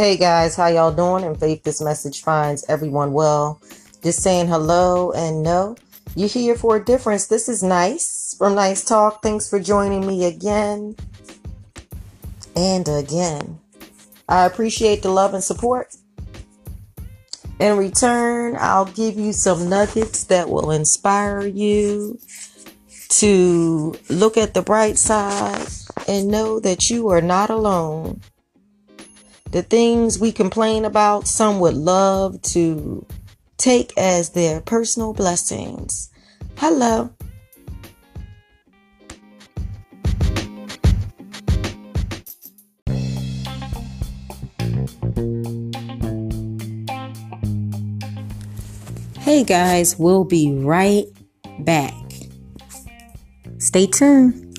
Hey guys, how y'all doing? And faith this message finds everyone well. Just saying hello and no. You're here for a difference. This is nice from Nice Talk. Thanks for joining me again and again. I appreciate the love and support. In return, I'll give you some nuggets that will inspire you to look at the bright side and know that you are not alone. The things we complain about, some would love to take as their personal blessings. Hello. Hey guys, we'll be right back. Stay tuned.